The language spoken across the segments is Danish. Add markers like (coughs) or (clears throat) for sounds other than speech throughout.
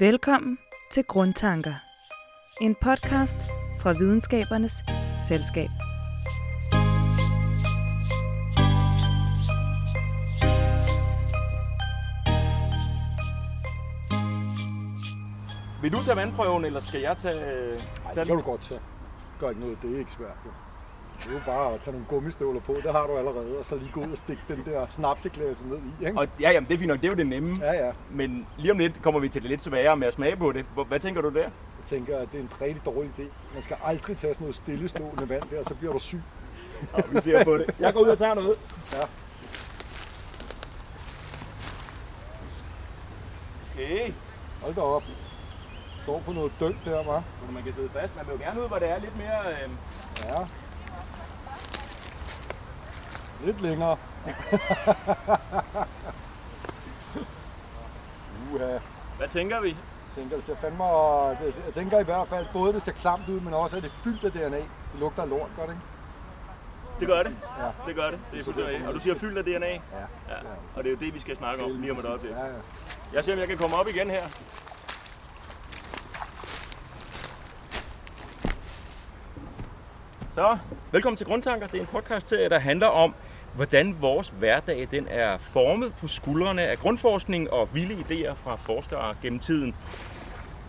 Velkommen til Grundtanker. En podcast fra Videnskabernes Selskab. Vil du tage vandprøven, eller skal jeg tage, Nej, tage det kan du godt tage. Gør ikke noget, det er ikke svært. Jo. Det er jo bare at tage nogle gummistøvler på, det har du allerede, og så lige gå ud og stikke den der snapseklasse ned i. Ikke? Og, ja, jamen, det er fint nok, det er jo det nemme. Ja, ja. Men lige om lidt kommer vi til det lidt sværere med at smage på det. Hvad tænker du der? Jeg tænker, at det er en rigtig dårlig idé. Man skal aldrig tage sådan noget stillestående vand der, så bliver du syg. Ja, vi ser på det. Jeg går ud og tager noget. Ja. Okay. Hold da op. Står på noget dølt der. Så man kan sidde fast. Man vil jo gerne ud, hvor det er lidt mere... Øh... Ja. Lidt længere. (laughs) Uha. Hvad tænker vi? Jeg tænker, det ser fandme, jeg tænker i hvert fald, både det ser klamt ud, men også at det er fyldt af DNA. Det lugter af lort, gør det ikke? Det gør det. Ja. Det gør det. Det er fuldstændig. Og du siger fyldt af DNA. Ja. Ja. Og det er jo det, vi skal snakke om lige om et øjeblik. Ja, ja. Jeg ser, om jeg kan komme op igen her. Så, velkommen til Grundtanker. Det er en podcast, der handler om, hvordan vores hverdag den er formet på skuldrene af grundforskning og vilde idéer fra forskere gennem tiden.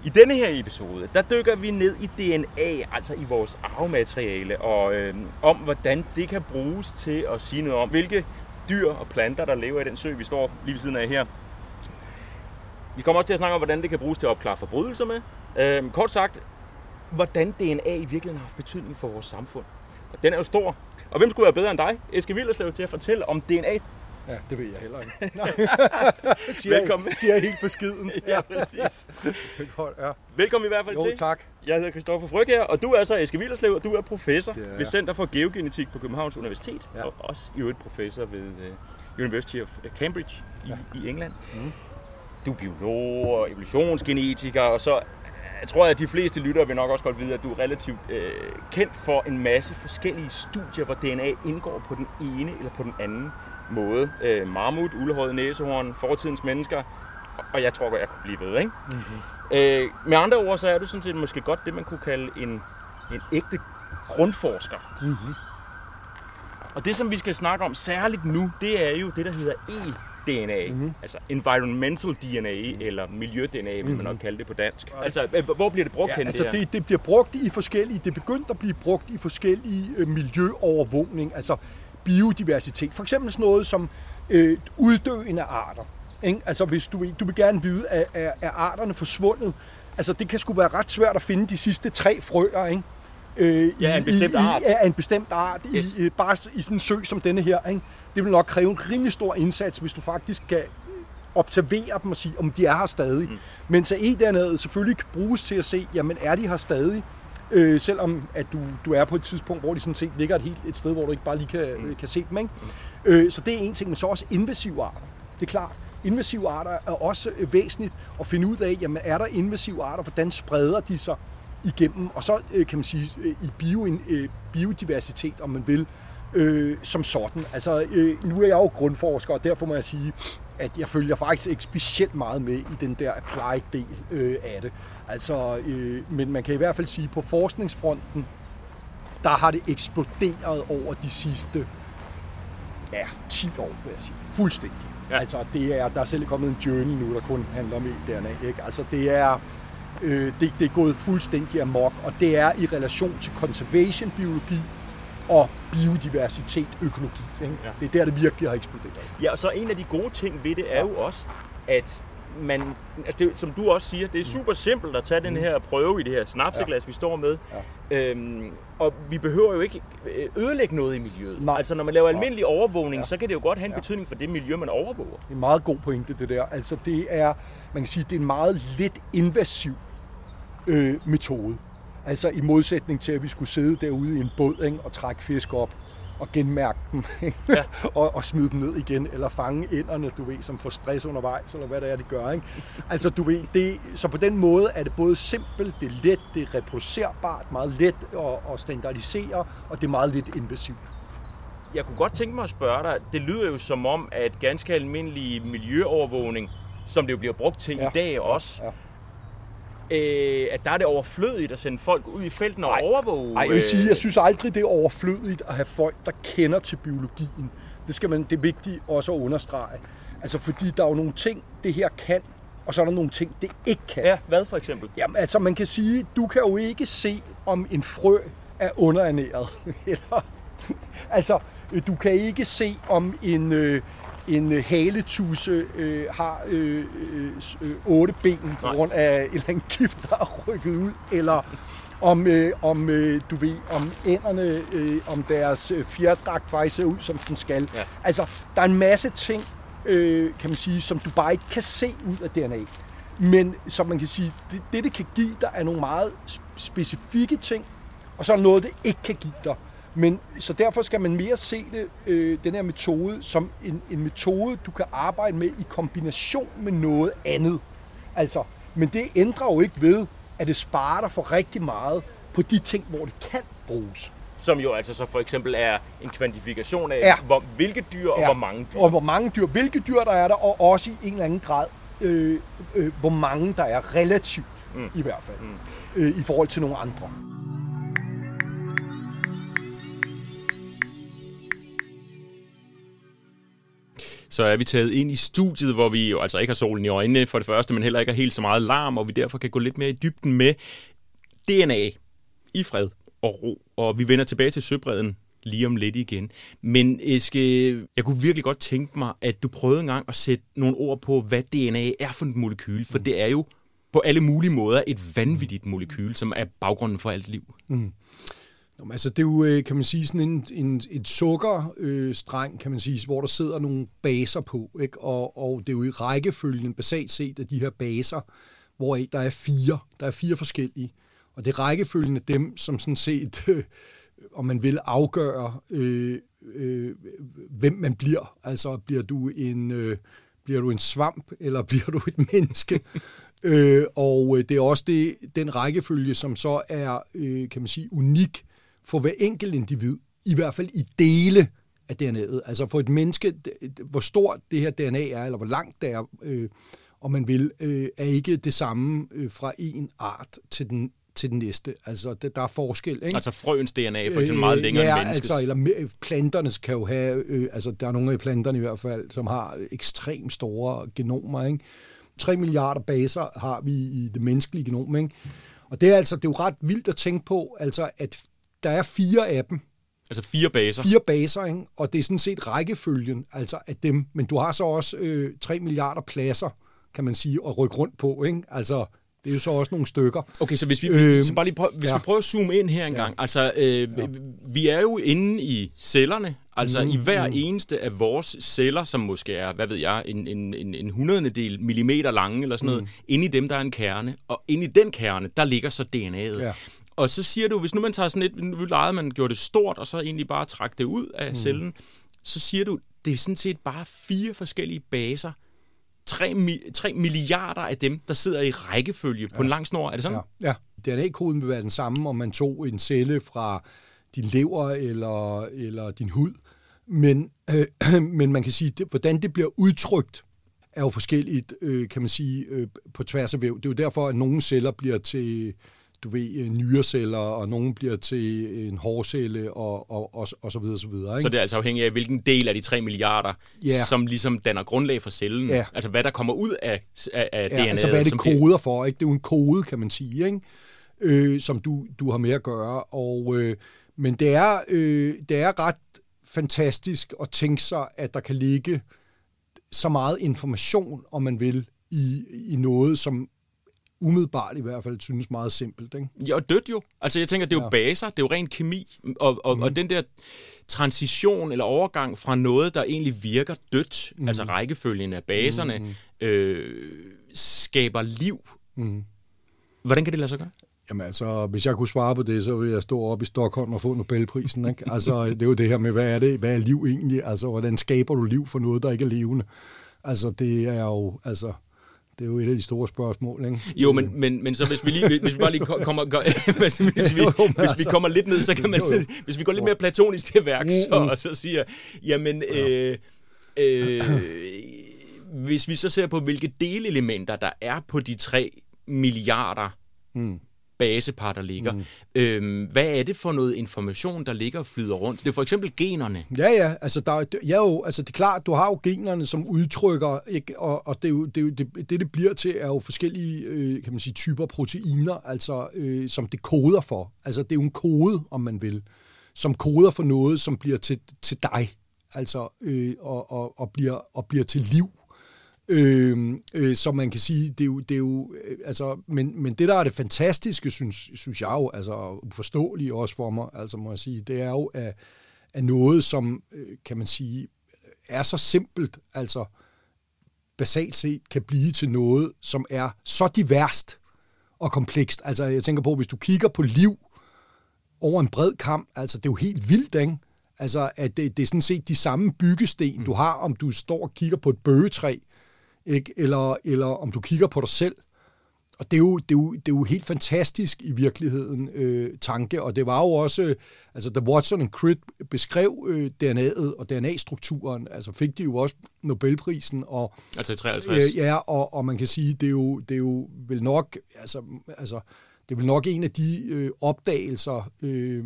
I denne her episode, der dykker vi ned i DNA, altså i vores arvemateriale, og øh, om hvordan det kan bruges til at sige noget om, hvilke dyr og planter, der lever i den sø, vi står lige ved siden af her. Vi kommer også til at snakke om, hvordan det kan bruges til at opklare forbrydelser med. Øh, kort sagt, hvordan DNA i virkeligheden har haft betydning for vores samfund. Den er jo stor. Og hvem skulle være bedre end dig, Eske Villerslev, til at fortælle om DNA? Ja, det ved jeg heller ikke. (laughs) (laughs) siger Velkommen. Jeg, siger jeg helt beskiden. (laughs) Ja, præcis. Godt, ja. Velkommen i hvert fald Jo, til. tak. Jeg hedder Christoffer Fryg her, og du er så Eske Villerslev, og du er professor jeg. ved Center for Geogenetik på Københavns Universitet, Ja. og også i øvrigt professor ved uh, University of Cambridge i, Ja. i England. Mhm. Du er biolog og evolutionsgenetiker, og så jeg tror at de fleste lyttere vil nok også godt vide, at du er relativt øh, kendt for en masse forskellige studier, hvor DNA indgår på den ene eller på den anden måde. Øh, mammut, uldehåret næsehorn, fortidens mennesker, og jeg tror godt, jeg kunne blive ved, ikke? Mm-hmm. Øh, med andre ord, så er du sådan set måske godt det, man kunne kalde en, en ægte grundforsker. Mm-hmm. Og det, som vi skal snakke om særligt nu, det er jo det, der hedder e-DNA. Mhm. Mm-hmm. Altså environmental DNA, eller miljø-DNA, vil man nok kalde det på dansk. Altså, øh, hvor bliver det brugt Ja, hen altså det, det bliver brugt i forskellige, det er begyndt at blive brugt i forskellige øh, miljøovervågning, altså biodiversitet. For eksempel sådan noget som øh, uddøende arter. Ikke? Altså hvis du, du vil gerne vide, at er, er arterne forsvundet? Altså det kan sgu være ret svært at finde de sidste tre frøer, ikke? Øh, Ja, en bestemt i, art. I, ja, en bestemt art, Yes. i, i, bare i sådan en sø som denne her. Ikke? Det vil nok kræve en rimelig stor indsats, hvis du faktisk kan observere dem og sige, om de er her stadig. Mm. Men så e-dernede selvfølgelig kan bruges til at se, jamen er de her stadig? Øh, selvom at du, du er på et tidspunkt, hvor de sådan set ligger et, helt, et sted, hvor du ikke bare lige kan, mm. kan se dem. Ikke? Øh, så det er en ting, men så også invasive arter. Det er klart. Invasive arter er også øh, væsentligt at finde ud af, jamen er der invasive arter, hvordan spreder de sig igennem, og så øh, kan man sige øh, i bio, øh, biodiversitet, om man vil, øh, som sådan. Altså, øh, nu er jeg jo grundforsker, og derfor må jeg sige, at jeg følger faktisk ikke specielt meget med i den der applied-del øh, af det. Altså, øh, men man kan i hvert fald sige, at på forskningsfronten, der har det eksploderet over de sidste ja, 10 år, vil jeg sige. Fuldstændig. Ja. Altså, det er, der er selv kommet en journal nu, der kun handler om e-DNA. Ikke? Altså, det er, øh, det, det er gået fuldstændig amok, og det er i relation til conservation biologi og biodiversitet økologi. Ikke? Ja. Ja. Det er der, det virkelig har eksploderet. Ja, og så en af de gode ting ved det er jo også, at man, altså det, som du også siger, det er super simpelt at tage den her prøve i det her snapseglas, vi står med. Ja. Øhm, og vi behøver jo ikke øh, ødelægge noget i miljøet. Nej. Altså når man laver almindelig overvågning, Ja. så kan det jo godt have en Ja. betydning for det miljø, man overvåger. Det er en meget god pointe, det der. Altså, det er, man kan sige, det er en meget lidt invasiv øh, metode. Altså, i modsætning til, at vi skulle sidde derude i en båd ikke, og trække fisk op og genmærke dem? (laughs) Ja. og, og smide dem ned igen, eller fange inderne, du ved, som får stress undervejs, eller hvad det er, de gør. Ikke? Altså, du ved, det, så på den måde er det både simpelt, det er let, det er reproducerbart, meget let at, at standardisere, og det er meget lidt invasivt. Jeg kunne godt tænke mig at spørge dig, det lyder jo som om, at ganske almindelig miljøovervågning, som det jo bliver brugt til. Ja. i dag også, Ja. Øh, at der er det overflødigt at sende folk ud i felten og Nej. overvåge. Nej, jeg vil sige, øh, jeg synes aldrig, det er overflødigt at have folk, der kender til biologien. Det, skal man, det er vigtigt også at understrege. Altså, fordi der er jo nogle ting, det her kan, og så er der nogle ting, det ikke kan. Ja, hvad for eksempel? Jamen, altså, man kan sige, du kan jo ikke se, om en frø er underernæret. (laughs) Eller, altså, øh, du kan ikke se, om en, øh, en øh, haletusse øh, har øh, øh, øh, otte ben på grund af en eller anden gift, der er rykket ud. Eller om, øh, om øh, du ved, om ænderne, øh, om deres øh, fjerdragt faktisk ser ud, som den skal. Ja. Altså, der er en masse ting, øh, kan man sige, som du bare ikke kan se ud af DNA. Men som man kan sige, det, det, det kan give dig, er nogle meget sp- specifikke ting, og så er noget, det ikke kan give dig. Men, så derfor skal man mere se det, øh, den her metode, som en, en metode, du kan arbejde med i kombination med noget andet. Altså, men det ændrer jo ikke ved, at det sparer dig for rigtig meget på de ting, hvor det kan bruges. Som jo altså så for eksempel er en kvantifikation af, Ja. hvor, hvilke dyr og Ja. hvor mange dyr. Og hvor mange dyr, hvilke dyr der er der, og også i en eller anden grad, øh, øh, hvor mange der er relativt, Mm. i hvert fald, mm. øh, i forhold til nogle andre. Så er vi taget ind i studiet, hvor vi jo altså ikke har solen i øjnene for det første, men heller ikke har helt så meget larm, og vi derfor kan gå lidt mere i dybden med DNA i fred og ro. Og vi vender tilbage til søbredden lige om lidt igen. Men Eske, jeg kunne virkelig godt tænke mig, at du prøvede en gang at sætte nogle ord på, hvad DNA er for et molekyl, for det er jo på alle mulige måder et vanvittigt molekyl, som er baggrunden for alt liv. Nå, men altså, det er jo, øh, kan man sige, sådan en, en, et sukkerstreng, øh, streng, kan man sige, hvor der sidder nogle baser på, ikke? Og, og det er jo i rækkefølgen, basalt set, af de her baser, hvor der er fire. Der er fire forskellige. Og det er rækkefølgen af dem, som sådan set, øh, om man vil afgøre, øh, øh, hvem man bliver. Altså, bliver du en... Øh, bliver du en svamp, eller (laughs) bliver du et menneske? øh, og øh, det er også det, den rækkefølge, som så er, øh, kan man sige, unik for hver enkelt individ, i hvert fald i dele af DNA'et. Altså for et menneske, hvor stort det her DNA er, eller hvor langt det er, øh, om man vil, øh, er ikke det samme øh, fra en art til den, til den næste. Altså det, der er forskel, ikke? Altså frøens DNA er for eksempel meget længere ja, end menneskets. altså, eller me- planterne kan jo have, øh, altså der er nogle af planterne i hvert fald, som har ekstremt store genomer, ikke? 3 milliarder baser har vi i det menneskelige genom, ikke? Og det er altså, det er jo ret vildt at tænke på, altså at der er fire af dem, Altså fire baser. fire baser, ikke? og det er sådan set rækkefølgen, altså af dem, men du har så også øh, 3 milliarder pladser, kan man sige, at rykke rundt på, ikke? Altså, det er jo så også nogle stykker. Okay, så hvis vi, Øhm, så bare lige prøv, hvis ja. vi prøver at zoome ind her en gang. Altså, øh, ja. vi er jo inde i cellerne. Altså mm, i hver mm. eneste af vores celler, som måske er, hvad ved jeg, en, en, en, en hundrededel millimeter lange eller sådan noget, mm. inde i dem, der er en kerne. Og inde i den kerne, der ligger så DNA'et. Ja. Og så siger du, hvis nu man tager sådan et, nu legede man gjorde det stort, og så egentlig bare trak det ud af mm. cellen, så siger du, det er sådan set bare fire forskellige baser, 3, mi- 3 milliarder af dem, der sidder i rækkefølge på en lang snor. Er det sådan? Ja, ja. DNA-koden vil være den samme, om man tog en celle fra din lever eller, eller din hud. Men, øh, (clears throat) men man kan sige, det, hvordan det bliver udtrykt, er jo forskelligt, øh, kan man sige, øh, på tværs af væv. Det er jo derfor, at nogle celler bliver til du ved, øh, nyreceller, og nogle bliver til en hårcelle, og, og, og, og så videre, så videre. Ikke? Så det er altså afhængigt af, hvilken del af de 3 milliarder, Ja. som ligesom danner grundlag for cellen. Ja. Altså hvad der kommer ud af, af, af Ja, DNA'et. altså hvad det som koder for, ikke? Det er jo en kode, kan man sige, ikke? Øh, som du, du har med at gøre. Og, øh, men det er, øh, det er ret fantastisk at tænke sig, at der kan ligge så meget information, om man vil, i, i noget, som umiddelbart i hvert fald synes meget simpelt. Ikke? Ja, og dødt jo. Altså jeg tænker, det er jo Ja. baser, det er jo ren kemi. Og, og, mm. og den der transition eller overgang fra noget, der egentlig virker dødt, mm. altså rækkefølgen af baserne, mm. øh, skaber liv. Mm. Hvordan kan det lade sig gøre? Jamen altså, hvis jeg kunne svare på det, så ville jeg stå op i Stockholm og få Nobelprisen. Ikke? Altså, det er jo det her med, hvad er det? Hvad er liv egentlig? Altså, hvordan skaber du liv for noget, der ikke er levende? Altså, det er jo, altså, det er jo et af de store spørgsmål, ikke? Jo, men, men, men så hvis vi, lige, hvis vi bare lige ko- kommer, går, (laughs) hvis, hvis, vi, hvis vi altså- kommer lidt ned, så kan man, jo. hvis vi går lidt mere platonisk til værk, så, og så siger, jamen, øh, øh, hvis vi så ser på, hvilke delelementer der er på de tre milliarder mm basepar, der ligger. Mm. Øhm, hvad er det for noget information, der ligger og flyder rundt? Det er for eksempel generne. Ja, ja. Altså, der, ja jo, altså det er klart, du har jo generne, som udtrykker, ikke? Og, og det, er jo, det, er jo, det, det, det bliver til, er jo forskellige øh, kan man sige, typer proteiner, altså, øh, som det koder for. Altså, det er jo en kode, om man vil, som koder for noget, som bliver til, til dig, altså, øh, og, og, og, bliver, og bliver til liv. Øh, øh, så man kan sige, det er jo, det er jo øh, altså, men, men det der er det fantastiske, synes, synes jeg jo, altså uforståeligt også for mig, altså må jeg sige, det er jo at, at noget, som øh, kan man sige, er så simpelt, altså basalt set kan blive til noget, som er så diverst og komplekst. Altså jeg tænker på, hvis du kigger på liv over en bred kamp, altså det er jo helt vildt, ikke? Altså, at det, det er sådan set de samme byggesten, du har, om du står og kigger på et bøgetræ, ikke? Eller, eller om du kigger på dig selv. Og det er jo, det er jo, det er jo helt fantastisk i virkeligheden øh, tanke, og det var jo også, altså da Watson and Crick beskrev øh, DNA'et og DNA-strukturen, altså fik de jo også Nobelprisen. Og, altså i 53? Øh, ja, og, og man kan sige, det er jo, det er jo vel nok, altså, altså det er vel nok en af de øh, opdagelser, øh,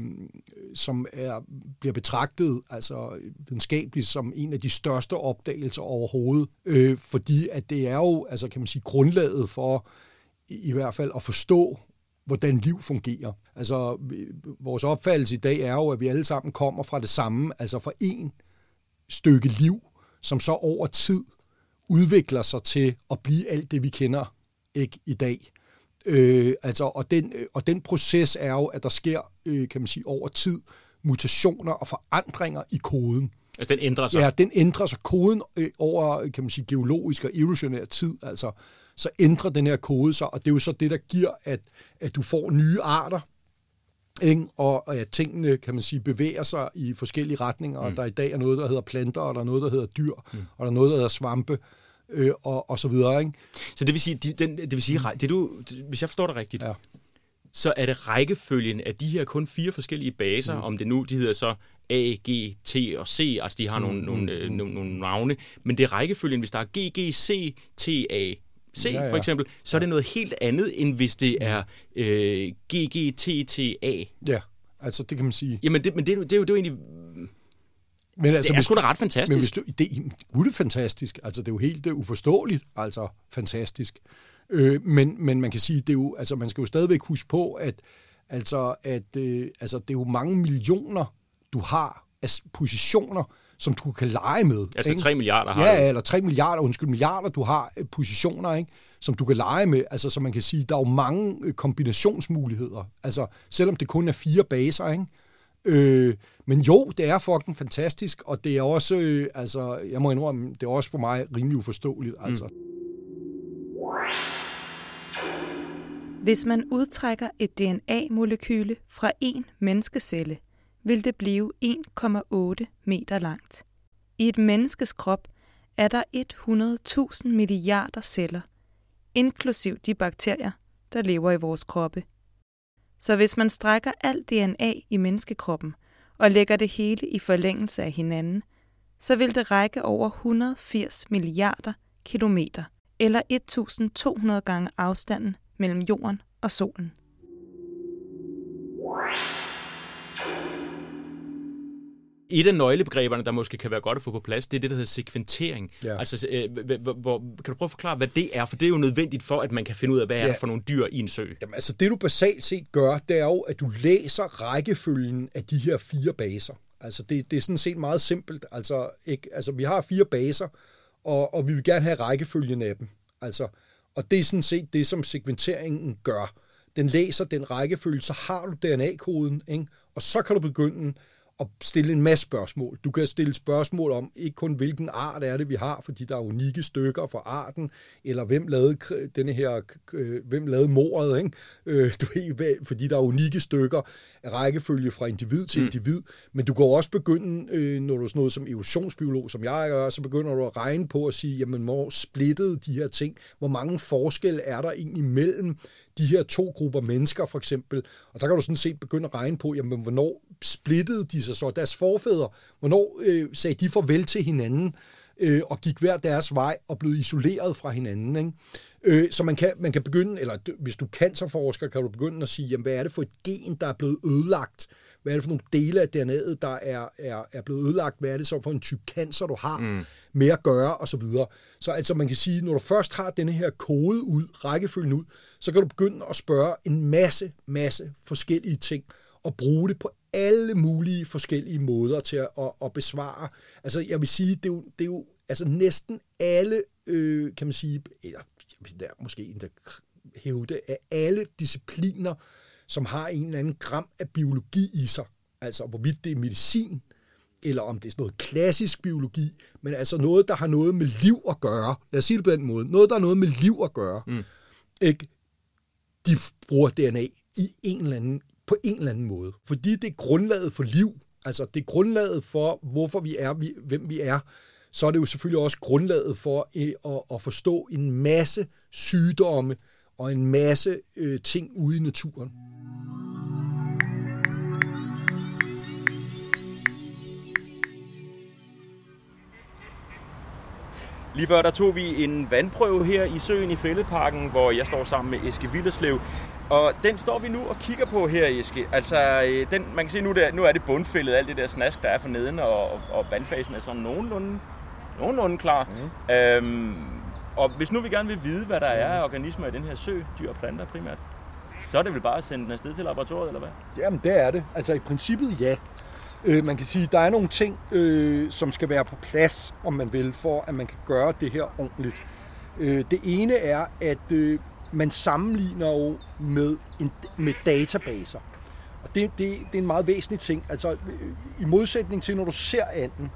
som er, bliver betragtet altså videnskabeligt som en af de største opdagelser overhovedet, øh, fordi at det er jo, altså kan man sige, grundlaget for i, i hvert fald at forstå, hvordan liv fungerer. Altså, vores opfattelse i dag er jo, at vi alle sammen kommer fra det samme, altså fra en stykke liv, som så over tid udvikler sig til at blive alt det, vi kender ikke i dag. Øh, altså, og, den, øh, og den proces er jo, at der sker, øh, kan man sige, over tid mutationer og forandringer i koden. Altså den ændrer sig? Ja, den ændrer sig. Koden øh, over, kan man sige, geologisk og evolutionær tid, altså, så ændrer den her kode sig, og det er jo så det, der giver, at, at du får nye arter, ikke? Og, og at tingene, kan man sige, bevæger sig i forskellige retninger, mm. der i dag er noget, der hedder planter, og der er noget, der hedder dyr, mm. og der er noget, der hedder svampe, øh, og, og så videre. Ikke? Så det vil sige, de, den, det vil sige det du, hvis jeg forstår det rigtigt, ja. så er det rækkefølgen af de her kun fire forskellige baser, mm. om det nu, de hedder så A, G, T og C, altså de har mm. nogle, mm. nogle, øh, nogle, nogle navne, men det er rækkefølgen, hvis der er G, G, C, T, A, C ja, ja. for eksempel, så er det noget helt andet, end hvis det er øh, G, G, T, T, A. Ja, altså det kan man sige. Jamen, det, men det, det, er jo, det er jo egentlig men altså, det er sgu da ret fantastisk. Men hvis du, det, er fantastisk. Altså, det er jo helt det er uforståeligt, altså fantastisk. Øh, men, men man kan sige, det er jo, altså, man skal jo stadigvæk huske på, at, altså, at øh, altså, det er jo mange millioner, du har af positioner, som du kan lege med. Altså ikke? 3 milliarder har Ja, du. eller 3 milliarder, undskyld, milliarder, du har øh, positioner, ikke? som du kan lege med. Altså, så man kan sige, der er jo mange øh, kombinationsmuligheder. Altså, selvom det kun er fire baser, ikke? Øh, men jo, det er fucking fantastisk, og det er også, øh, altså, jeg må indrømme, det er også for mig rimelig uforståeligt, mm. altså. Hvis man udtrækker et DNA-molekyle fra en menneskecelle, vil det blive 1,8 meter langt. I et menneskes krop er der 100.000 milliarder celler, inklusiv de bakterier, der lever i vores kroppe. Så hvis man strækker alt DNA i menneskekroppen og lægger det hele i forlængelse af hinanden, så vil det række over 180 milliarder kilometer, eller 1200 gange afstanden mellem jorden og solen et af nøglebegreberne, der måske kan være godt at få på plads, det er det, der hedder sekventering. Ja. Altså, øh, hvor, kan du prøve at forklare, hvad det er? For det er jo nødvendigt for, at man kan finde ud af, hvad ja. er det for nogle dyr i en sø. Jamen, altså, det du basalt set gør, det er jo, at du læser rækkefølgen af de her fire baser. Altså, det, det er sådan set meget simpelt. Altså, ikke? altså vi har fire baser, og, og vi vil gerne have rækkefølgen af dem. Altså, og det er sådan set det, som sekventeringen gør. Den læser den rækkefølge, så har du DNA-koden, ikke? og så kan du begynde og stille en masse spørgsmål. Du kan stille spørgsmål om ikke kun hvilken art er det, vi har, fordi der er unikke stykker for arten, eller hvem lavede denne her, øh, hvem lavede mordet, ikke? Øh, du ved, fordi der er unikke stykker rækkefølge fra individ til mm. individ. Men du kan også begynde, øh, når du er sådan noget som evolutionsbiolog, som jeg gør, så begynder du at regne på at sige, jamen hvor splittede de her ting, hvor mange forskelle er der egentlig mellem de her to grupper mennesker for eksempel, og der kan du sådan set begynde at regne på, jamen hvornår splittede de sig så, deres forfædre, hvornår øh, sagde de farvel til hinanden, øh, og gik hver deres vej og blev isoleret fra hinanden. Ikke? Øh, så man kan, man kan begynde, eller hvis du cancerforsker, kan du begynde at sige, jamen, hvad er det for et gen, der er blevet ødelagt? Hvad er det for nogle dele af DNA'et, der er, er, er blevet ødelagt? Hvad er det så for en type cancer, du har mm. med at gøre, og så videre. Så altså man kan sige, når du først har denne her kode ud, rækkefølgen ud, så kan du begynde at spørge en masse, masse forskellige ting, og bruge det på alle mulige forskellige måder til at, at, at besvare. Altså jeg vil sige, det er jo, det er jo altså næsten alle, øh, kan man sige, eller der måske endda hævde, af alle discipliner, som har en eller anden gram af biologi i sig, altså hvorvidt det er medicin, eller om det er sådan noget klassisk biologi, men altså noget, der har noget med liv at gøre. Lad os sige det på den måde. Noget, der har noget med liv at gøre. Mm. Ikke? De bruger DNA i en eller anden, på en eller anden måde. Fordi det er grundlaget for liv. Altså det er grundlaget for, hvorfor vi er, hvem vi er. Så er det jo selvfølgelig også grundlaget for øh, at, at forstå en masse sygdomme og en masse øh, ting ude i naturen. Lige før der tog vi en vandprøve her i søen i Fældeparken, hvor jeg står sammen med Eske Villerslev. Og den står vi nu og kigger på her, Eske. Altså, øh, den, man kan se, nu, der, nu er det bundfældet, alt det der snask, der er for neden, og, og vandfasen er sådan nogenlunde, nogenlunde klar. Mm. Øhm, og hvis nu vi gerne vil vide, hvad der er af organismer i den her sø, dyr og planter primært, så er det vel bare at sende den afsted til laboratoriet, eller hvad? Jamen, det er det. Altså i princippet ja. Øh, man kan sige, at der er nogle ting, øh, som skal være på plads, om man vil, for at man kan gøre det her ordentligt. Øh, det ene er, at øh, man sammenligner jo med, en, med databaser. Og det, det, det er en meget væsentlig ting. Altså, øh, i modsætning til, når du ser anden,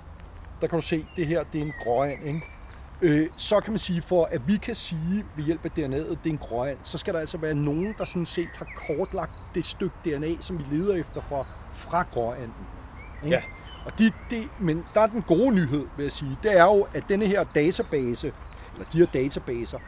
der kan du se, det her det er en gråand, ikke? Øh, så kan man sige, for at vi kan sige ved hjælp af DNA'et, det er en gråand, så skal der altså være nogen, der sådan set har kortlagt det stykke DNA, som vi leder efter fra, fra gråanden. Ikke? Ja. Og de, de, men der er den gode nyhed, vil jeg sige, det er jo, at denne her database, eller de her databaser,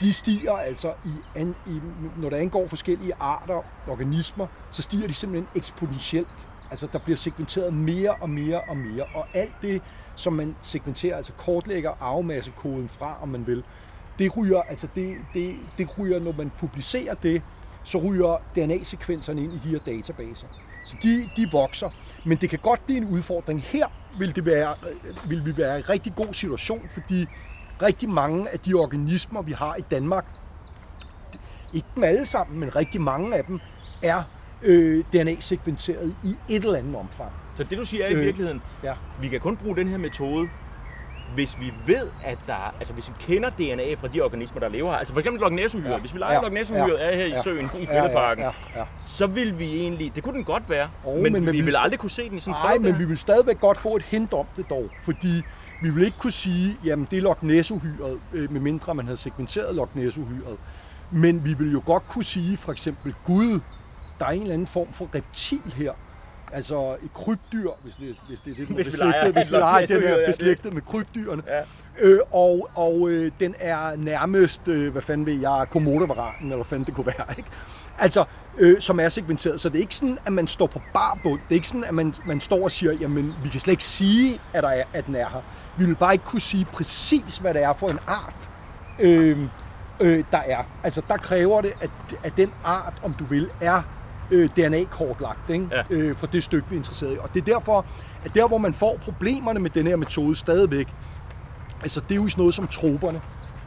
de stiger altså, i, an, i, når der angår forskellige arter, organismer, så stiger de simpelthen eksponentielt. Altså der bliver segmenteret mere og mere og mere, og alt det, som man segmenterer, altså kortlægger arvemassekoden fra, om man vil, det ryger, altså det, det, det ryger, når man publicerer det, så ryger DNA-sekvenserne ind i de her databaser. Så de, de vokser. Men det kan godt blive en udfordring. Her vil, det være, vil vi være i en rigtig god situation, fordi rigtig mange af de organismer, vi har i Danmark, ikke dem alle sammen, men rigtig mange af dem, er øh, DNA-sekventeret i et eller andet omfang. Så det du siger er i øh, virkeligheden, ja. vi kan kun bruge den her metode, hvis vi ved, at der, altså hvis vi kender DNA fra de organismer, der lever her, altså for eksempel Loch ja. hvis vi leger ja. Loch ja. er her i ja. søen, i Fældeparken, ja, ja, ja, så vil vi egentlig, det kunne den godt være, oh, men, men, vi, vi vil aldrig kunne se den i sådan en Nej, men vi vil stadigvæk godt få et hint om det dog, fordi vi vil ikke kunne sige, jamen det er Loch Ness-uhyret, øh, medmindre man havde segmenteret Loch Ness-uhyret. Men vi vil jo godt kunne sige, for eksempel Gud, der er en eller anden form for reptil her, Altså et krybdyr, hvis det, hvis det er det, hvis vi beslægtet, hvis vi leger (laughs) den er beslægtet med krybdyrene. Ja. Øh, og og øh, den er nærmest, øh, hvad fanden ved jeg, komodovaranen, eller hvad fanden det kunne være. Ikke? Altså, øh, som er segmenteret. Så det er ikke sådan, at man står på barbund. Det er ikke sådan, at man, man står og siger, jamen, vi kan slet ikke sige, at, der er, at den er her. Vi vil bare ikke kunne sige præcis, hvad det er for en art, øh, øh, der er. Altså, der kræver det, at, at den art, om du vil, er øh, DNA-kortlagt ikke? Ja. Øh, for det stykke, vi er interesseret i. Og det er derfor, at der, hvor man får problemerne med den her metode stadigvæk, altså det er jo sådan noget som troberne.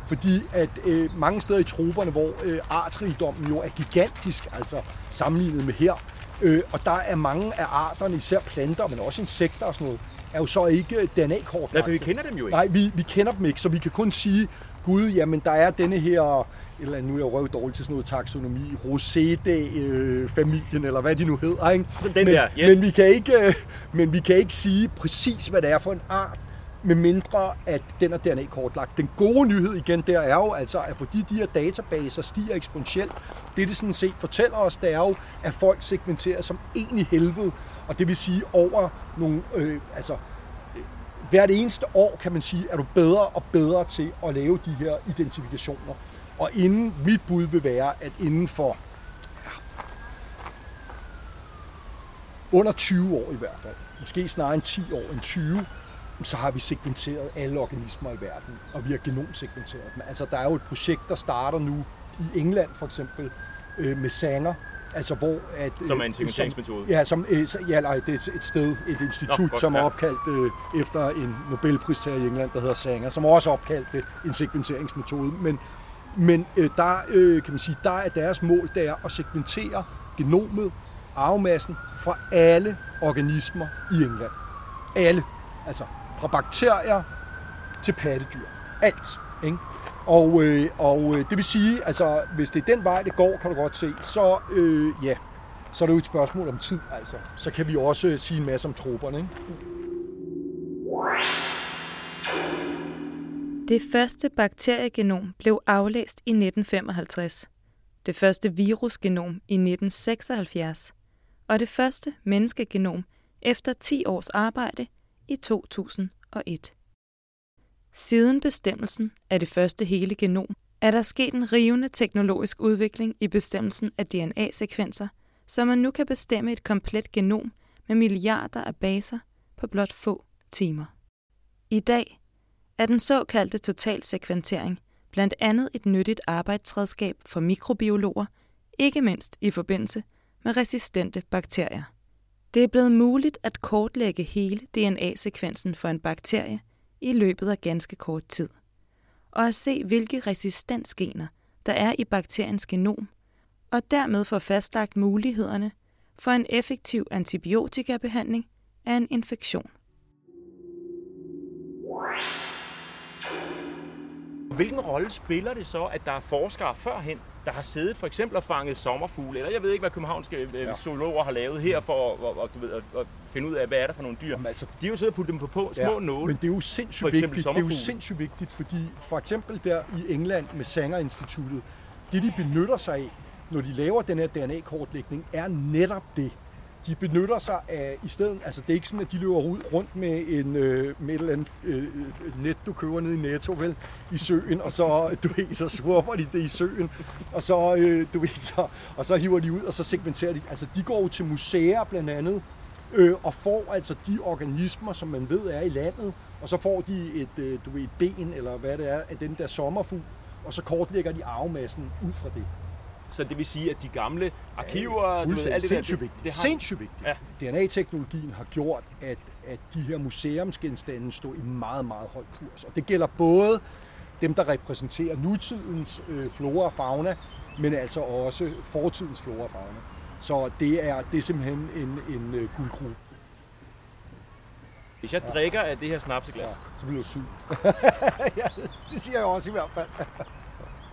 Fordi at øh, mange steder i troberne, hvor øh, artsrigdommen jo er gigantisk, altså sammenlignet med her, øh, og der er mange af arterne, især planter, men også insekter og sådan noget, er jo så ikke DNA-kortlagt. Nej, for vi kender dem jo ikke. Nej, vi, vi kender dem ikke, så vi kan kun sige, gud, jamen der er denne her eller nu er jeg jo dårlig til sådan noget taksonomi, Rosette-familien, eller hvad de nu hedder. Ikke? Den men, der, yes. men, vi kan ikke, øh, men vi kan ikke sige præcis, hvad det er for en art, med mindre at den er DNA kortlagt. Den gode nyhed igen der er jo altså, at fordi de her databaser stiger eksponentielt, det det sådan set fortæller os, det er jo, at folk segmenterer som en i helvede, og det vil sige over nogle, øh, altså hvert eneste år, kan man sige, er du bedre og bedre til at lave de her identifikationer. Og inden, mit bud vil være, at inden for under 20 år i hvert fald, måske snarere end 10 år end 20, så har vi segmenteret alle organismer i verden, og vi har genomsegmenteret dem. Altså, der er jo et projekt, der starter nu i England for eksempel, øh, med Sanger, Altså hvor at, som er en segmenteringsmetode? Ja, som, øh, ja, nej, det er et sted, et institut, Nå, godt, som er ja. opkaldt øh, efter en Nobelpristager i England, der hedder Sanger, som også opkaldt det en segmenteringsmetode. Men, men øh, der, øh, kan man sige, der er deres mål, det er at segmentere genomet, arvemassen fra alle organismer i England. Alle. Altså fra bakterier til pattedyr. Alt. Ikke? Og, øh, og øh, det vil sige, altså hvis det er den vej, det går, kan du godt se, så øh, ja, så er det jo et spørgsmål om tid. Altså. Så kan vi også øh, sige en masse om trupperne. Ikke? Det første bakteriegenom blev aflæst i 1955, det første virusgenom i 1976 og det første menneskegenom efter 10 års arbejde i 2001. Siden bestemmelsen af det første hele genom er der sket en rivende teknologisk udvikling i bestemmelsen af DNA-sekvenser, så man nu kan bestemme et komplet genom med milliarder af baser på blot få timer. I dag er den såkaldte totalsekventering blandt andet et nyttigt arbejdsredskab for mikrobiologer, ikke mindst i forbindelse med resistente bakterier. Det er blevet muligt at kortlægge hele DNA-sekvensen for en bakterie i løbet af ganske kort tid, og at se, hvilke resistensgener der er i bakteriens genom, og dermed få fastlagt mulighederne for en effektiv antibiotikabehandling af en infektion. Hvilken rolle spiller det så, at der er forskere førhen, der har siddet for eksempel og fanget sommerfugle, eller jeg ved ikke, hvad københavnske øh, ja. zoologer har lavet her for at, at, du ved, at, at finde ud af, hvad er der for nogle dyr. Jamen, altså, de har jo siddet og puttet dem på, på små ja, nåle. Men det er jo sindssygt vigtigt. Det er jo sindssygt vigtigt, fordi for eksempel der i England med Sanger-instituttet, det de benytter sig af, når de laver den her DNA-kortlægning, er netop det de benytter sig af, i stedet, altså det er ikke sådan, at de løber rundt med, en, øh, med et eller andet øh, øh net, du køber ned i Netto, vel, i søen, og så, du ved, så swapper de det i søen, og så, øh, du ved, så, og så hiver de ud, og så segmenterer de. Altså, de går jo til museer blandt andet, øh, og får altså de organismer, som man ved er i landet, og så får de et, øh, du ved, et ben, eller hvad det er, af den der sommerfugl, og så kortlægger de arvemassen ud fra det. Så det vil sige, at de gamle arkiver... Ja, du ved, alt det sindssygt der, vigtigt. Det, det har... Sindssygt vigtigt. Ja. DNA-teknologien har gjort, at, at de her museumsgenstande står i meget, meget høj kurs. Og det gælder både dem, der repræsenterer nutidens øh, flora og fauna, men altså også fortidens flora og fauna. Så det er, det er simpelthen en, en uh, guldgruppe. Hvis jeg drikker af det her snapseglas... Ja, så bliver du syg. (laughs) ja, det siger jeg også i hvert fald.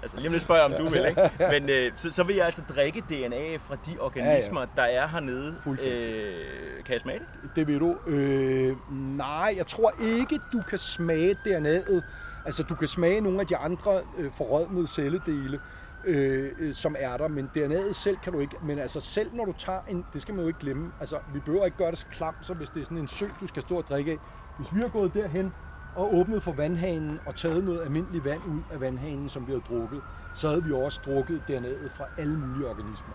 Altså lige om lidt spørger jeg, om du vil, ikke? Men øh, så, så vil jeg altså drikke DNA fra de organismer, ja, ja. der er hernede. Øh, kan jeg smage det? Det vil du. Øh, nej, jeg tror ikke, du kan smage DNA'et. Altså, du kan smage nogle af de andre øh, forrådnede celledele, øh, øh, som er der, men DNA'et selv kan du ikke. Men altså, selv når du tager en, det skal man jo ikke glemme, altså, vi behøver ikke gøre det så klamt, så hvis det er sådan en sø, du skal stå og drikke af. Hvis vi har gået derhen og åbnet for vandhanen og taget noget almindeligt vand ud af vandhanen, som vi havde drukket, så havde vi også drukket dernede fra alle mulige organismer.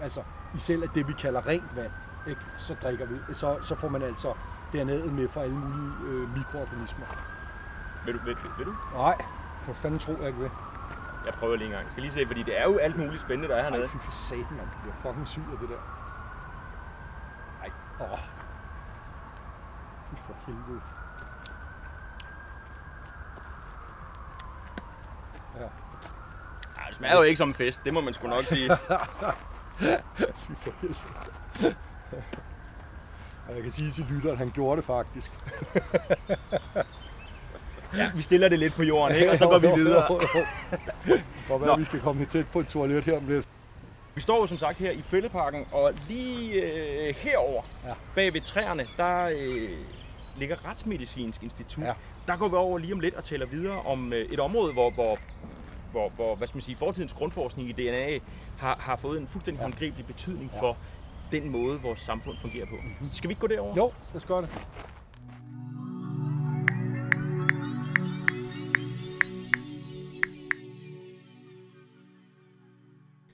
Altså, i selv af det, vi kalder rent vand, ikke? så drikker vi, så, så får man altså dernede med fra alle mulige øh, mikroorganismer. Vil du, vil, vil du? Nej, for fanden tror jeg ikke ved. Jeg prøver lige en gang. Jeg skal lige se, fordi det er jo alt muligt spændende, der er hernede. Ej, fy for satan, man. Det bliver fucking syg af det der. Ej, åh. Fy for helvede. Ja. Ej, det smager jo ikke som en fest, det må man sgu nok sige. (laughs) Og jeg kan sige til lytteren, at han gjorde det faktisk. (laughs) ja, vi stiller det lidt på jorden, ikke? og så går vi (laughs) videre. Og hvad vi skal komme tæt på et toilet her om lidt. Vi står jo som sagt her i Fældeparken, og lige øh, herover ja. bag ved træerne, der øh, ligger Retsmedicinsk Institut. Ja. Der går vi over lige om lidt og taler videre om øh, et område, hvor, hvor, hvor, hvor hvad skal man sige, fortidens grundforskning i DNA har, har fået en fuldstændig ja. håndgribelig betydning ja. for den måde, vores samfund fungerer på. Mm-hmm. Skal vi ikke gå derover? Jo, det skal det.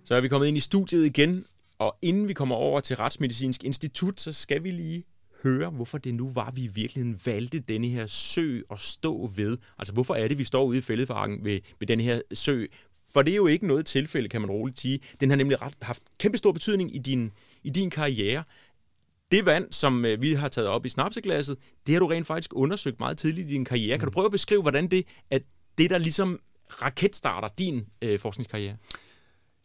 Så er vi kommet ind i studiet igen, og inden vi kommer over til Retsmedicinsk Institut, så skal vi lige høre, hvorfor det nu var, vi i virkeligheden valgte denne her sø at stå ved. Altså, hvorfor er det, vi står ude i fældefarken ved, ved denne her sø? For det er jo ikke noget tilfælde, kan man roligt sige. Den har nemlig ret, haft kæmpe stor betydning i din, i din karriere. Det vand, som øh, vi har taget op i snapseglasset, det har du rent faktisk undersøgt meget tidligt i din karriere. Kan du prøve at beskrive, hvordan det at det, der ligesom raketstarter din øh, forskningskarriere?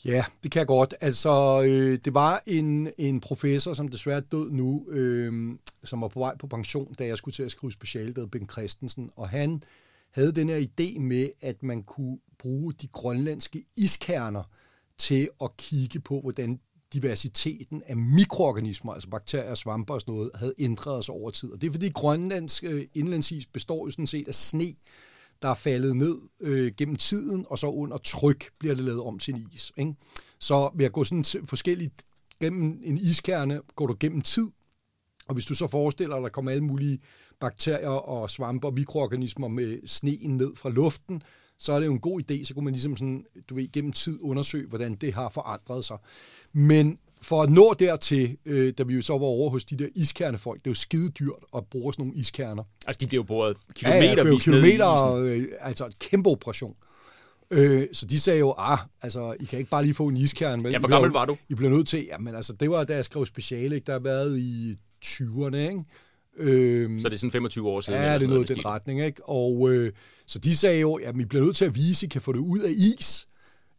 Ja, det kan jeg godt. Altså, øh, det var en, en professor, som desværre er død nu, øh, som var på vej på pension, da jeg skulle til at skrive speciale, der Ben Christensen, og han havde den her idé med, at man kunne bruge de grønlandske iskerner til at kigge på, hvordan diversiteten af mikroorganismer, altså bakterier, svampe og sådan noget, havde ændret sig over tid. Og det er fordi grønlandske øh, indlandsis består jo sådan set af sne, der er faldet ned øh, gennem tiden, og så under tryk bliver det lavet om til en is. Ikke? Så ved at gå sådan forskelligt gennem en iskerne, går du gennem tid, og hvis du så forestiller dig, at der kommer alle mulige bakterier og svampe og mikroorganismer med sneen ned fra luften, så er det jo en god idé, så kunne man ligesom sådan, du ved, gennem tid undersøge, hvordan det har forandret sig. Men for at nå dertil, øh, da vi jo så var over hos de der iskernefolk, det er jo skide dyrt at bruge sådan nogle iskerner. Altså, de bliver jo boret kilometer ja, ja, det kilometer, øh, altså et kæmpe operation. Øh, så de sagde jo, ah, altså, I kan ikke bare lige få en iskerne. Men ja, hvor gammel var du? I blev nødt til, jamen altså, det var da jeg skrev speciale, ikke? der har været i 20'erne, ikke? Øh, så det er sådan 25 år siden? Ja, det er noget i den retning, ikke? Og øh, så de sagde jo, at I bliver nødt til at vise, at I kan få det ud af is,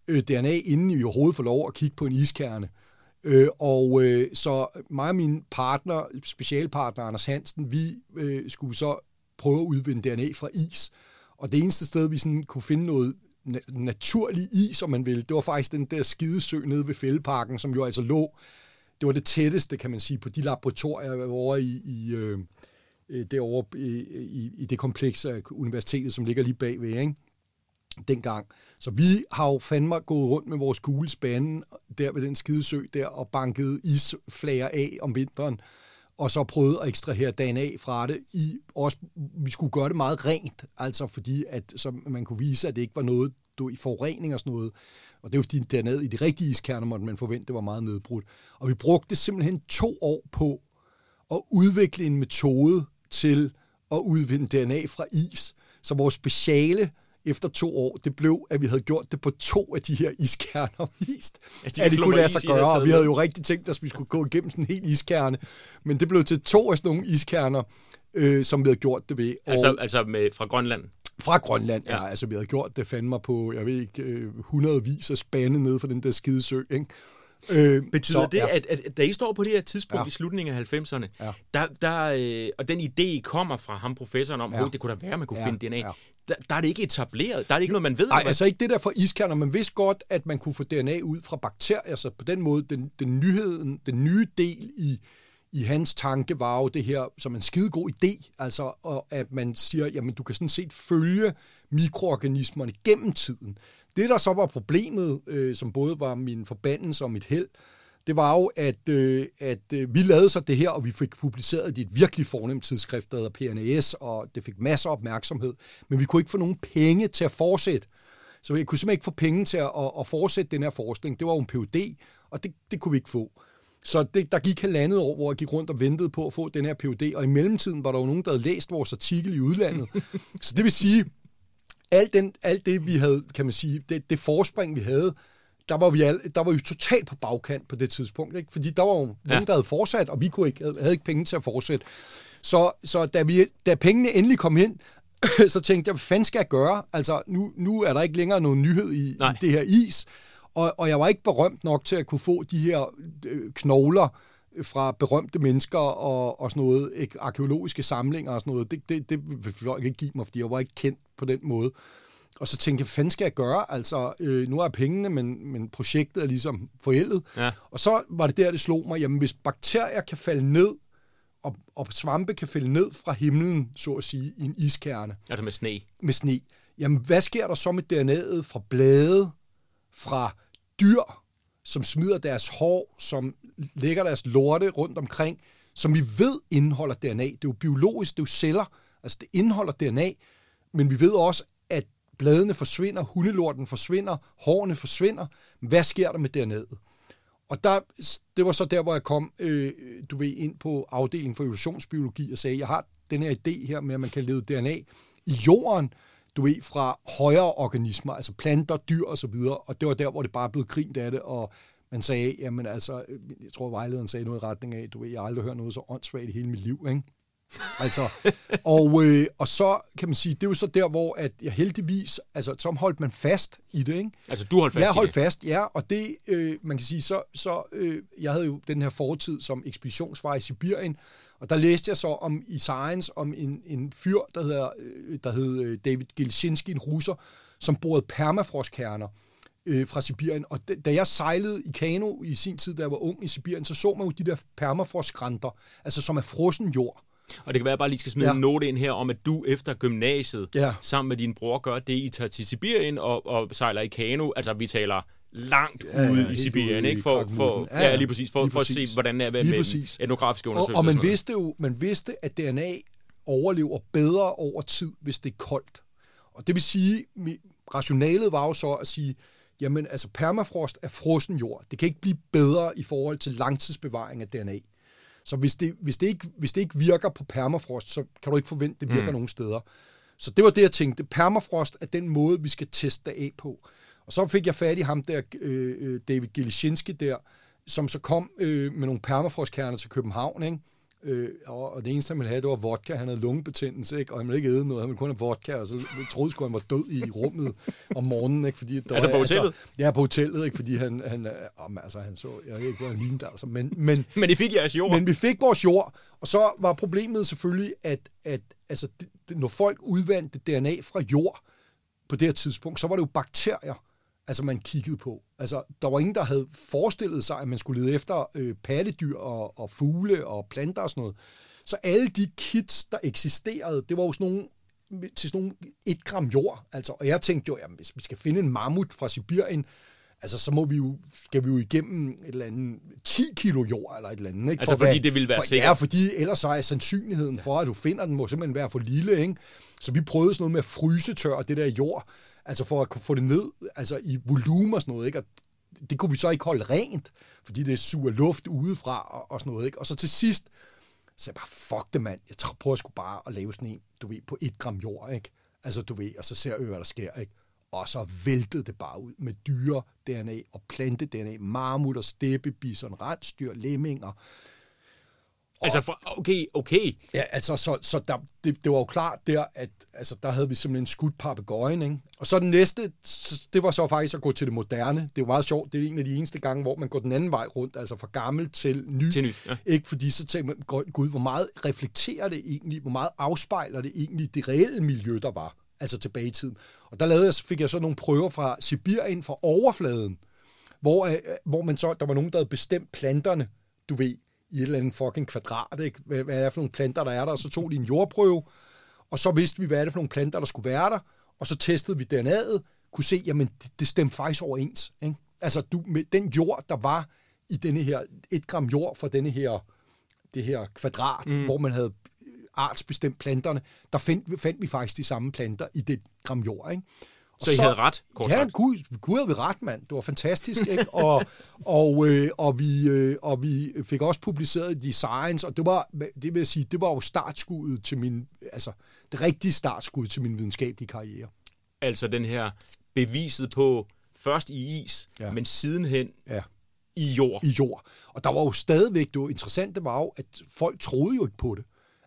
øh, DNA, inden I overhovedet får lov at kigge på en iskerne. Øh, Øh, og øh, så mig og min partner, specialpartner Anders Hansen, vi øh, skulle så prøve at udvinde DNA fra is. Og det eneste sted, vi sådan kunne finde noget na- naturlig is, om man ville, det var faktisk den der skidesø nede ved Fældeparken, som jo altså lå, det var det tætteste, kan man sige, på de laboratorier over i, i øh, øh, derovre i, i, i det kompleks af universitetet, som ligger lige bagved, ikke? Dengang. Så vi har jo fandme gået rundt med vores gule spande der ved den skidesø der og banket isflager af om vinteren og så prøvet at ekstrahere DNA fra det. I også, vi skulle gøre det meget rent, altså fordi at, så man kunne vise, at det ikke var noget du, i forurening og sådan noget. Og det var fordi dernede i de rigtige iskerner måtte man forvente, det var meget nedbrudt. Og vi brugte simpelthen to år på at udvikle en metode til at udvinde DNA fra is. Så vores speciale efter to år, det blev, at vi havde gjort det på to af de her iskerner vist, ja, de at det kunne lade sig gøre. Og vi havde jo rigtig tænkt os, at vi skulle gå igennem sådan en hel iskerne. Men det blev til to af sådan nogle iskerner, øh, som vi havde gjort det ved. Altså, og, altså med, fra Grønland? Fra Grønland, ja. ja. Altså, vi havde gjort det fandme på, jeg ved ikke, øh, hundredvis af spande nede for den der skide sø, ikke? Øh, Betyder så, det, ja. at, at da I står på det her tidspunkt ja. i slutningen af 90'erne, ja. der, der, øh, og den idé kommer fra ham professoren om, ja. det kunne da være, man kunne ja. finde DNA, ja. Der, der er det ikke etableret. Der er det ikke noget, man ved. Nej, altså ikke det der for iskerner. Man vidste godt, at man kunne få DNA ud fra bakterier, så på den måde, den, den, nyheden, den nye del i, i hans tanke var jo det her som en skide god idé, altså og at man siger, jamen du kan sådan set følge mikroorganismerne gennem tiden. Det, der så var problemet, øh, som både var min forbandelse og mit held, det var jo, at, øh, at øh, vi lavede så det her, og vi fik publiceret et virkelig fornemt tidsskrift, der hedder PNAS, og det fik masser af opmærksomhed, men vi kunne ikke få nogen penge til at fortsætte. Så vi kunne simpelthen ikke få penge til at, at, at fortsætte den her forskning. Det var jo en PhD, og det, det kunne vi ikke få. Så det, der gik halvandet år, hvor jeg gik rundt og ventede på at få den her PhD, og i mellemtiden var der jo nogen, der havde læst vores artikel i udlandet. (laughs) så det vil sige, alt, den, alt det, vi havde, kan man sige, det, det forspring, vi havde, der var vi, alle, der var vi totalt på bagkant på det tidspunkt. Ikke? Fordi der var jo ja. nogen, der havde fortsat, og vi kunne ikke, havde ikke penge til at fortsætte. Så, så da, vi, da pengene endelig kom ind, (coughs) så tænkte jeg, hvad fanden skal jeg gøre? Altså, nu, nu er der ikke længere nogen nyhed i, i det her is. Og, og jeg var ikke berømt nok til at kunne få de her øh, knogler, fra berømte mennesker og, og sådan noget, ikke, arkeologiske samlinger og sådan noget, det, det, det vil folk ikke give mig, fordi jeg var ikke kendt på den måde. Og så tænkte jeg, hvad fanden skal jeg gøre? Altså, øh, nu er pengene, men, men projektet er ligesom forældet. Ja. Og så var det der, det slog mig, jamen hvis bakterier kan falde ned, og, og svampe kan falde ned fra himlen, så at sige, i en iskerne. Altså med sne. Med sne. Jamen, hvad sker der så med DNA'et fra blade, fra dyr, som smider deres hår, som lægger deres lorte rundt omkring, som vi ved indeholder DNA. Det er jo biologisk, det er jo celler, altså det indeholder DNA, men vi ved også, bladene forsvinder, hundelorten forsvinder, hårene forsvinder. Hvad sker der med dernede? Og der, det var så der, hvor jeg kom, øh, du ved, ind på afdelingen for evolutionsbiologi og sagde, jeg har den her idé her med, at man kan lede DNA i jorden, du ved, fra højere organismer, altså planter, dyr og så videre. Og det var der, hvor det bare blev grint af det, og man sagde, jamen altså, øh, jeg tror, vejlederen sagde noget i retning af, du ved, jeg har aldrig hørt noget så åndssvagt i hele mit liv, ikke? Altså, og, øh, og så kan man sige, det er jo så der, hvor at jeg heldigvis, altså så holdt man fast i det, ikke? Altså du holdt fast Jeg holdt fast, ja, og det, øh, man kan sige, så, så øh, jeg havde jo den her fortid som ekspeditionsfar i Sibirien, og der læste jeg så om i Science om en, en fyr, der, hedder, øh, der hed øh, David Gilshinski, en russer, som borede permafrostkerner øh, fra Sibirien. Og da jeg sejlede i kano i sin tid, da jeg var ung i Sibirien, så så man jo de der permafrostgrænter, altså som er frossen jord. Og det kan være, at jeg bare lige skal smide Ja. en note ind her om, at du efter gymnasiet, Ja. sammen med din bror, gør det, I tager til Sibirien og, og sejler i kano. Altså, vi taler langt Ja, ja, ude i Sibirien, ude ikke? For, for, ja, ja, lige præcis. For, lige for at præcis. se, hvordan det er med, præcis. etnografiske Og, undersøgelse. og man vidste jo, man vidste, at DNA overlever bedre over tid, hvis det er koldt. Og det vil sige, rationalet var jo så at sige, jamen altså permafrost er frossen jord. Det kan ikke blive bedre i forhold til langtidsbevaring af DNA. Så hvis det, hvis det, ikke, hvis det ikke virker på permafrost, så kan du ikke forvente, at det virker mm. nogen steder. Så det var det, jeg tænkte. Permafrost er den måde, vi skal teste det af på. Og så fik jeg fat i ham der, øh, øh, David Gilishinski der, som så kom øh, med nogle permafrostkerner til København, ikke? Øh, og, og det eneste, han ville have, det var vodka. Han havde lungebetændelse, ikke? og han ville ikke æde noget. Han ville kun have vodka, og så troede sgu, han var død i rummet om morgenen. Ikke? Fordi der Altså på hotellet? ja, på hotellet, ikke? fordi han, han, øh, altså, han så, jeg ved ikke, hvor han lignede, altså, men, men, (laughs) Men I fik jeres jord. men vi fik vores jord, og så var problemet selvfølgelig, at, at altså, det, det, når folk udvandte DNA fra jord på det her tidspunkt, så var det jo bakterier, altså man kiggede på. Altså, der var ingen, der havde forestillet sig, at man skulle lede efter øh, pattedyr og, og fugle og planter og sådan noget. Så alle de kits, der eksisterede, det var jo sådan nogle til sådan nogle et gram jord. Altså, og jeg tænkte jo, jamen, hvis vi skal finde en mammut fra Sibirien, altså så må vi jo, skal vi jo igennem et eller andet 10 kilo jord eller et eller andet. Ikke? Altså, For fordi det ville være for, sikkert. Ja, fordi ellers så er sandsynligheden for, at du finder den, må simpelthen være for lille. Ikke? Så vi prøvede sådan noget med at frysetørre det der jord, altså for at få det ned altså i volumen og sådan noget. Ikke? Og det kunne vi så ikke holde rent, fordi det suger luft udefra og, og sådan noget. Ikke? Og så til sidst, så jeg bare, fuck det mand, jeg tror, prøver sgu bare at lave sådan en, du ved, på et gram jord, ikke? Altså, du ved, og så ser jeg, hvad der sker, ikke? Og så væltede det bare ud med dyre DNA og plante DNA, marmut og steppebison, rensdyr, lemminger. Altså, for, okay, okay. Ja, altså, så, så der, det, det var jo klart der, at altså, der havde vi simpelthen skudt papegøjen, ikke? Og så det næste, så, det var så faktisk at gå til det moderne. Det jo meget sjovt, det er en af de eneste gange, hvor man går den anden vej rundt, altså fra gammel til ny. Til ny, ja. Ikke? Fordi så tænker man, "Gud, gud, hvor meget reflekterer det egentlig, hvor meget afspejler det egentlig det reelle miljø, der var, altså tilbage i tiden. Og der lavede jeg, fik jeg så nogle prøver fra Sibirien, fra overfladen, hvor, øh, hvor man så, der var nogen, der havde bestemt planterne, du ved, i et eller andet fucking kvadrat, ikke? Hvad, hvad er det for nogle planter, der er der? Og så tog de en jordprøve, og så vidste vi, hvad er det for nogle planter, der skulle være der, og så testede vi DNA'et, kunne se, jamen, det, det stemte faktisk overens. Ikke? Altså, du, med den jord, der var i denne her, et gram jord for denne her, det her kvadrat, mm. hvor man havde artsbestemt planterne, der fandt, fandt vi faktisk de samme planter i det gram jord. Ikke? Og Så I havde ret, kort Ja, sagt. gud, gud havde vi ret, mand. Det var fantastisk, ikke? Og, (laughs) og, øh, og, vi, øh, og vi fik også publiceret de Science, og det var, det vil jeg sige, det var jo startskuddet til min, altså det rigtige startskud til min videnskabelige karriere. Altså den her beviset på først i is, ja. men sidenhen Ja. i jord. i jord. Og der var jo stadigvæk, det var interessant, det var jo, at folk troede jo ikke på det.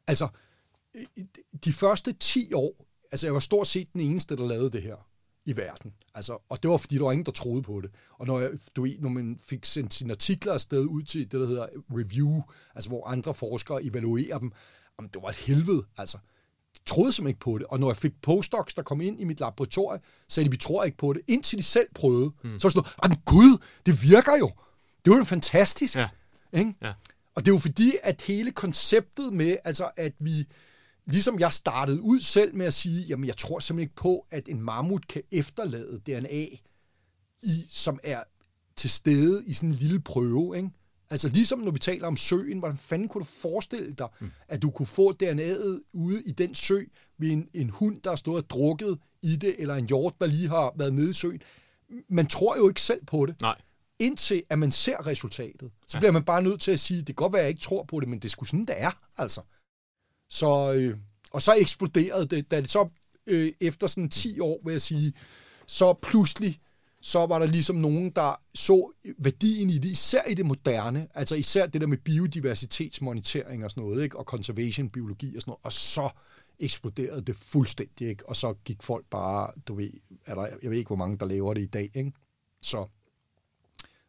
Altså, de første 10 år, altså jeg var stort set den eneste, der lavede det her i verden. Altså, og det var, fordi der var ingen, der troede på det. Og når, jeg, du når man fik sendt sine artikler afsted ud til det, der hedder review, altså hvor andre forskere evaluerer dem, jamen, det var et helvede, altså. De troede simpelthen ikke på det. Og når jeg fik postdocs, der kom ind i mit laboratorium, sagde de, vi tror ikke på det, indtil de selv prøvede. Mm. Så var sådan, noget, "Jamen, gud, det virker jo. Det var jo fantastisk. Ja. Ikke? Ja. Og det er jo fordi, at hele konceptet med, altså at vi, ligesom jeg startede ud selv med at sige, jamen jeg tror simpelthen ikke på, at en mammut kan efterlade DNA, i, som er til stede i sådan en lille prøve, ikke? Altså ligesom når vi taler om søen, hvordan fanden kunne du forestille dig, mm. at du kunne få DNA'et ude i den sø ved en, en hund, der har stået og drukket i det, eller en hjort, der lige har været nede i søen. Man tror jo ikke selv på det. Nej. indtil at man ser resultatet, så bliver man bare nødt til at sige, det kan godt være, at jeg ikke tror på det, men det skulle sådan, det er, altså. Så, øh, og så eksploderede det, da det så øh, efter sådan 10 år, vil jeg sige, så pludselig, så var der ligesom nogen, der så værdien i det, især i det moderne, altså især det der med biodiversitetsmonitering og sådan noget, ikke? og conservation biologi og sådan noget, og så eksploderede det fuldstændig, ikke? og så gik folk bare, du ved, er der, jeg ved ikke, hvor mange, der laver det i dag, ikke? så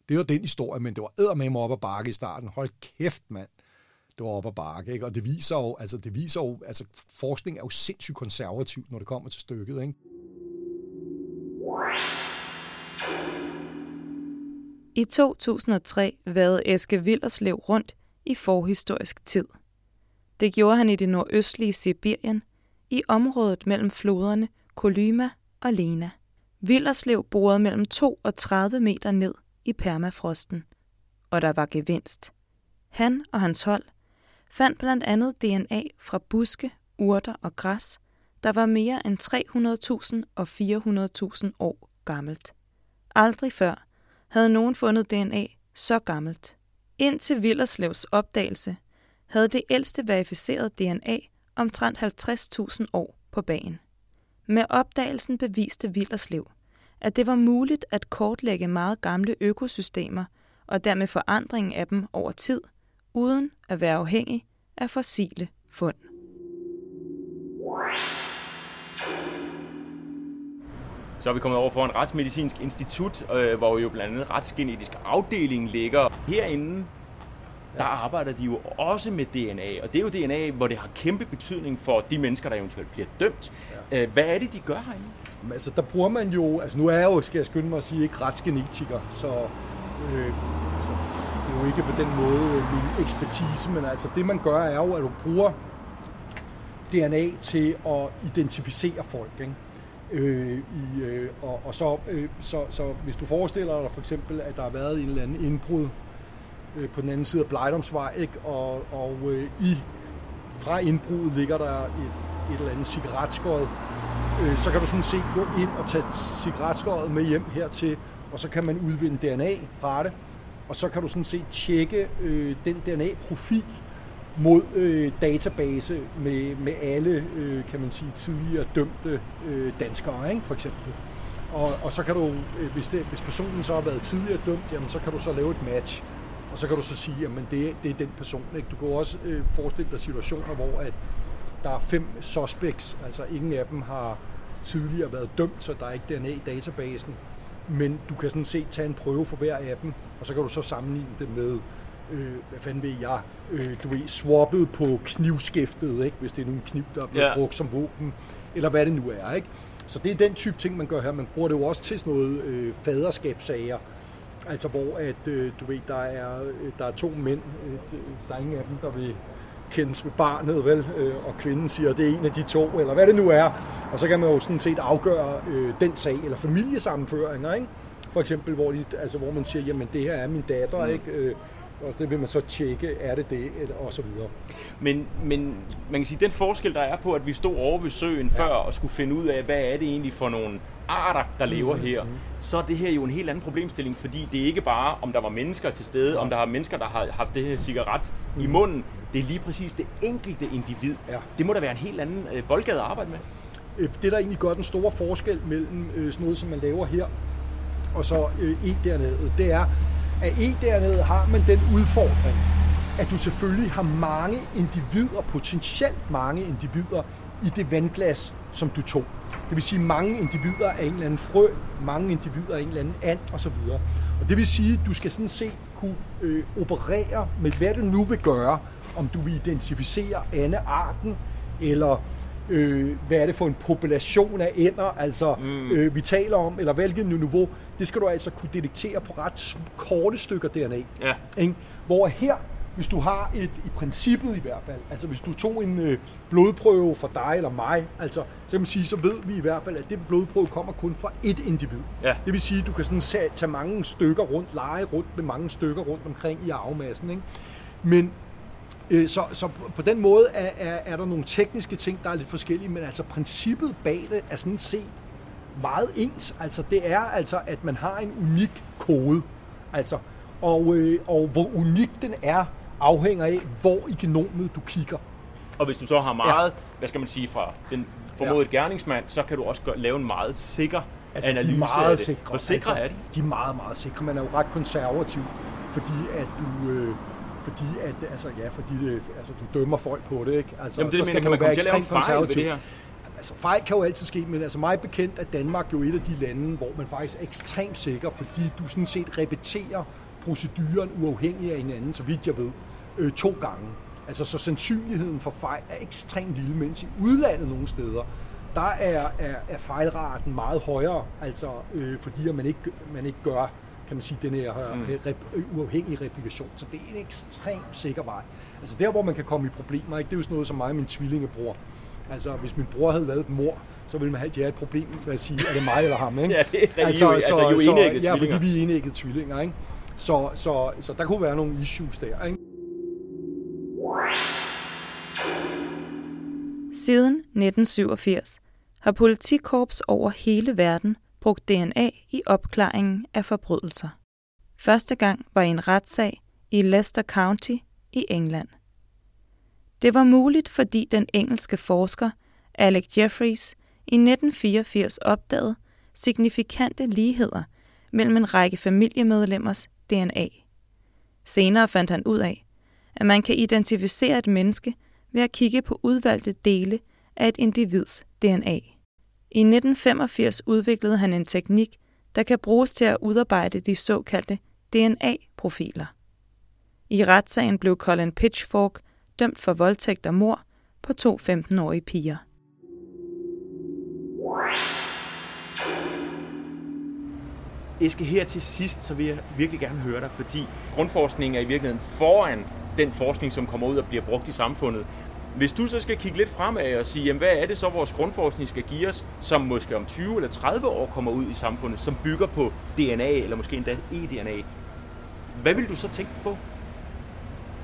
det var den historie, men det var med mig op ad bakke i starten. Hold kæft, mand. Det var op ad bakke, ikke? Og det viser jo, altså det viser jo, altså forskning er jo sindssygt konservativt, når det kommer til stykket, ikke? I 2003 vade Eske Villerslev rundt i forhistorisk tid. Det gjorde han i det nordøstlige Sibirien, i området mellem floderne Kolyma og Lena. Villerslev borede mellem 2 og 30 meter ned i permafrosten, og der var gevinst. Han og hans hold fandt blandt andet DNA fra buske, urter og græs, der var mere end 300.000 og 400.000 år gammelt. Aldrig før havde nogen fundet DNA så gammelt. Indtil Villerslevs opdagelse havde det ældste verificeret DNA omtrent 50.000 år på bagen. Med opdagelsen beviste Villerslev, at det var muligt at kortlægge meget gamle økosystemer og dermed forandringen af dem over tid, uden at være afhængig af fossile fund. Så er vi kommet over for en retsmedicinsk institut, øh, hvor jo blandt andet retsgenetisk afdeling ligger. Herinde, der arbejder de jo også med DNA, og det er jo DNA, hvor det har kæmpe betydning for de mennesker, der eventuelt bliver dømt. Ja. Øh, hvad er det, de gør herinde? Altså, der bruger man jo, altså nu er jeg jo, skal jeg skynde mig at sige, ikke retsgenetiker, så øh, altså, jo ikke på den måde min ekspertise, men altså det man gør er jo, at du bruger DNA til at identificere folk, ikke? Øh, i, øh, og, og så, øh, så, så hvis du forestiller dig for eksempel, at der har været en eller anden indbrud øh, på den anden side af Blejdomsvej, ikke? og, og øh, i fra indbruddet ligger der et, et eller andet cigaretskåret, øh, så kan du sådan set gå ind og tage cigaretskåret med hjem hertil, og så kan man udvinde DNA fra det, og så kan du sådan set tjekke øh, den DNA-profil mod øh, database med, med alle, øh, kan man sige, tidligere dømte øh, danskere, ikke, for eksempel. Og, og så kan du, øh, hvis, det, hvis personen så har været tidligere dømt, jamen, så kan du så lave et match. Og så kan du så sige, at det, det er den person. Ikke? Du kan også øh, forestille dig situationer, hvor at der er fem suspects, altså ingen af dem har tidligere været dømt, så der er ikke DNA i databasen. Men du kan sådan set tage en prøve for hver af dem, og så kan du så sammenligne det med, øh, hvad fanden ved jeg, øh, du ved, swappet på knivskæftet, ikke? hvis det er nogle kniv, der er blevet ja. brugt som våben, eller hvad det nu er. Ikke? Så det er den type ting, man gør her. Man bruger det jo også til sådan noget øh, faderskabssager, altså hvor at, øh, du ved, der er, øh, der er to mænd, øh, der er ingen af dem, der vil kendes med barnet, vel? Øh, og kvinden siger, at det er en af de to, eller hvad det nu er. Og så kan man jo sådan set afgøre øh, den sag, eller familiesammenføringer, ikke? For eksempel, hvor, de, altså, hvor man siger, jamen det her er min datter, mm. ikke? Øh, og det vil man så tjekke, er det det, eller, og så videre. Men, men man kan sige, den forskel, der er på, at vi stod over ved søen ja. før og skulle finde ud af, hvad er det egentlig for nogle arter, der lever mm-hmm. her, så er det her jo en helt anden problemstilling, fordi det er ikke bare, om der var mennesker til stede, ja. om der har mennesker, der har haft det her cigaret mm. i munden. Det er lige præcis det enkelte individ. Ja. Det må da være en helt anden øh, boldgade at arbejde med. Øh, det, der egentlig gør den store forskel mellem øh, sådan noget, som man laver her, og så øh, E dernede, det er, at E dernede har man den udfordring, at du selvfølgelig har mange individer, potentielt mange individer, i det vandglas, som du tog. Det vil sige mange individer af en eller anden frø, mange individer af en eller anden and osv. Og det vil sige, at du skal sådan set kunne øh, operere med, hvad du nu vil gøre, om du vil identificere arten, eller øh, hvad er det for en population af ender, altså mm. øh, vi taler om, eller hvilket niveau, det skal du altså kunne detektere på ret korte stykker DNA. Ja. Ikke? Hvor her, hvis du har et, i princippet i hvert fald, altså hvis du tog en øh, blodprøve fra dig eller mig, altså, så kan man sige, så ved vi i hvert fald, at det blodprøve kommer kun fra ét individ. Ja. Det vil sige, at du kan sådan tage mange stykker rundt, lege rundt med mange stykker rundt omkring i arvemassen. Ikke? Men øh, så, så på den måde er, er, er der nogle tekniske ting, der er lidt forskellige, men altså princippet bag det er sådan set meget ens. Altså det er altså, at man har en unik kode. Altså, og, øh, og hvor unik den er, afhænger af, hvor i genomet du kigger. Og hvis du så har meget, ja. hvad skal man sige, fra den formodet ja. gerningsmand, så kan du også gøre, lave en meget sikker altså, analyse de er meget af det. Sikre. Hvor sikre altså, er de? De er meget, meget sikre. Man er jo ret konservativ, fordi at du... Øh, fordi at, altså, ja, fordi det, altså, du dømmer folk på det, ikke? Altså, Jamen det så mener, kan man komme til at lave fejl ved det her? Altså fejl kan jo altid ske, men altså mig bekendt er Danmark jo et af de lande, hvor man faktisk er ekstremt sikker, fordi du sådan set repeterer proceduren uafhængig af hinanden, så vidt jeg ved, øh, to gange. Altså så sandsynligheden for fejl er ekstremt lille, mens i udlandet nogle steder, der er, er, er fejlraten meget højere, altså øh, fordi at man ikke, man ikke gør kan man sige, den her mm. rep, uafhængige replikation. Så det er en ekstremt sikker vej. Altså der, hvor man kan komme i problemer, ikke? det er jo sådan noget som mig og min tvillingebror. Altså, hvis min bror havde lavet et mor, så ville man have, have et problem med at sige, er det mig eller ham, ikke? ja, det er altså, altså, så, altså jo enægget Ja, fordi vi er enægget tvillinger, ikke? Så, så, så der kunne være nogle issues der, ikke? Siden 1987 har politikorps over hele verden brugt DNA i opklaringen af forbrydelser. Første gang var i en retssag i Leicester County i England. Det var muligt, fordi den engelske forsker Alec Jeffreys i 1984 opdagede signifikante ligheder mellem en række familiemedlemmers DNA. Senere fandt han ud af, at man kan identificere et menneske ved at kigge på udvalgte dele af et individs DNA. I 1985 udviklede han en teknik, der kan bruges til at udarbejde de såkaldte DNA-profiler. I retssagen blev Colin Pitchfork dømt for voldtægt og mor på to 15-årige piger. Eske, her til sidst, så vil jeg virkelig gerne høre dig, fordi grundforskningen er i virkeligheden foran den forskning, som kommer ud og bliver brugt i samfundet. Hvis du så skal kigge lidt fremad og sige, jamen, hvad er det så, vores grundforskning skal give os, som måske om 20 eller 30 år kommer ud i samfundet, som bygger på DNA, eller måske endda eDNA, hvad vil du så tænke på?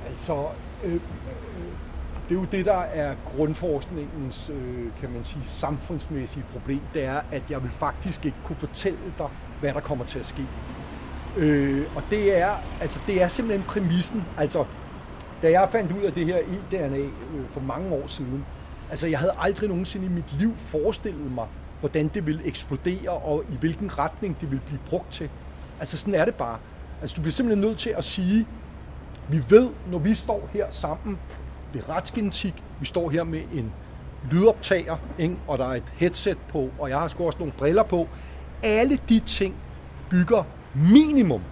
Altså, øh, øh, det er jo det, der er grundforskningens, øh, kan man sige, samfundsmæssige problem. Det er, at jeg vil faktisk ikke kunne fortælle dig, hvad der kommer til at ske. Øh, og det er, altså, det er simpelthen præmissen. Altså, da jeg fandt ud af det her eDNA øh, for mange år siden, altså jeg havde aldrig nogensinde i mit liv forestillet mig, hvordan det ville eksplodere, og i hvilken retning det ville blive brugt til. Altså sådan er det bare. Altså du bliver simpelthen nødt til at sige, vi ved, når vi står her sammen ved retsgenetik, vi står her med en lydoptager, ikke? og der er et headset på, og jeg har sgu også nogle briller på. Alle de ting bygger minimum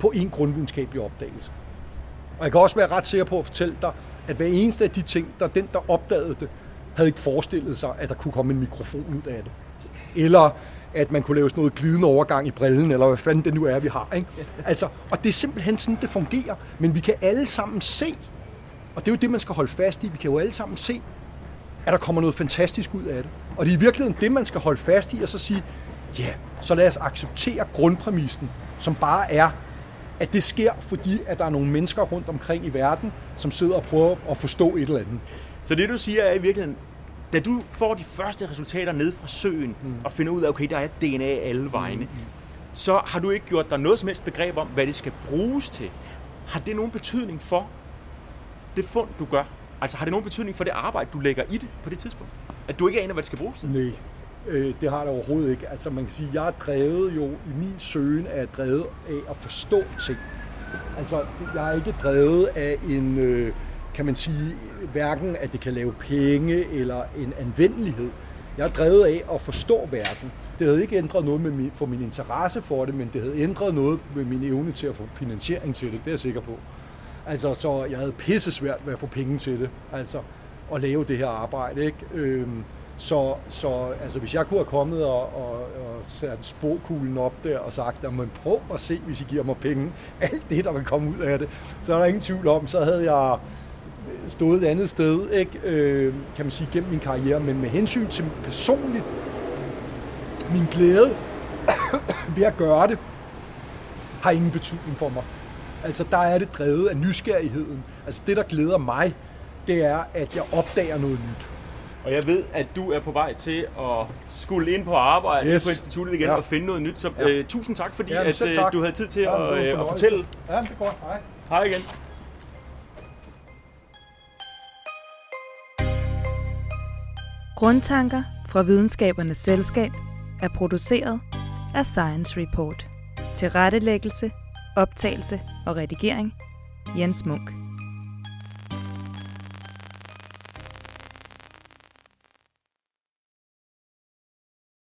på en grundvidenskabelig opdagelse. Og jeg kan også være ret sikker på at fortælle dig, at hver eneste af de ting, der den, der opdagede det, havde ikke forestillet sig, at der kunne komme en mikrofon ud af det. Eller at man kunne lave sådan noget glidende overgang i brillen, eller hvad fanden det nu er, vi har. Ikke? Altså, og det er simpelthen sådan, det fungerer. Men vi kan alle sammen se, og det er jo det, man skal holde fast i, vi kan jo alle sammen se, at der kommer noget fantastisk ud af det. Og det er i virkeligheden det, man skal holde fast i, og så sige, ja, yeah, så lad os acceptere grundpræmissen, som bare er, at det sker, fordi at der er nogle mennesker rundt omkring i verden, som sidder og prøver at forstå et eller andet. Så det du siger er i virkeligheden, da du får de første resultater ned fra søen, mm. og finder ud af, okay, der er DNA alle vegne, mm. så har du ikke gjort dig noget som helst begreb om, hvad det skal bruges til. Har det nogen betydning for det fund, du gør? Altså har det nogen betydning for det arbejde, du lægger i det på det tidspunkt? At du ikke aner, hvad det skal bruges til? Nej, øh, det har det overhovedet ikke. Altså man kan sige, jeg er drevet jo, i min søgen er drevet af at forstå ting. Altså jeg er ikke drevet af en, øh, kan man sige, hverken at det kan lave penge eller en anvendelighed. Jeg er drevet af at forstå verden. Det havde ikke ændret noget med min, for min interesse for det, men det havde ændret noget med min evne til at få finansiering til det, det er jeg sikker på. Altså, så jeg havde pisse svært ved at få penge til det, altså at lave det her arbejde, ikke? Øhm, så, så altså, hvis jeg kunne have kommet og, og, og sat sporkuglen op der og sagt, at man prøv at se, hvis I giver mig penge, alt det, der vil komme ud af det, så er der ingen tvivl om, så havde jeg stået et andet sted, ikke? Øh, kan man sige, gennem min karriere, men med hensyn til personligt, min glæde (coughs) ved at gøre det, har ingen betydning for mig. Altså, der er det drevet af nysgerrigheden. Altså, det, der glæder mig, det er, at jeg opdager noget nyt. Og jeg ved, at du er på vej til at skulle ind på arbejde yes. På instituttet igen Ja. og finde noget nyt. Så Ja. øh, tusind tak, fordi Jamen, at, øh, tak. du havde tid til Ja, det var at, øh, at fortælle. Ja, det er godt. Hej. Hej igen. Grundtanker fra Videnskabernes Selskab er produceret af Science Report. Til rettelæggelse, optagelse og redigering Jens Munk.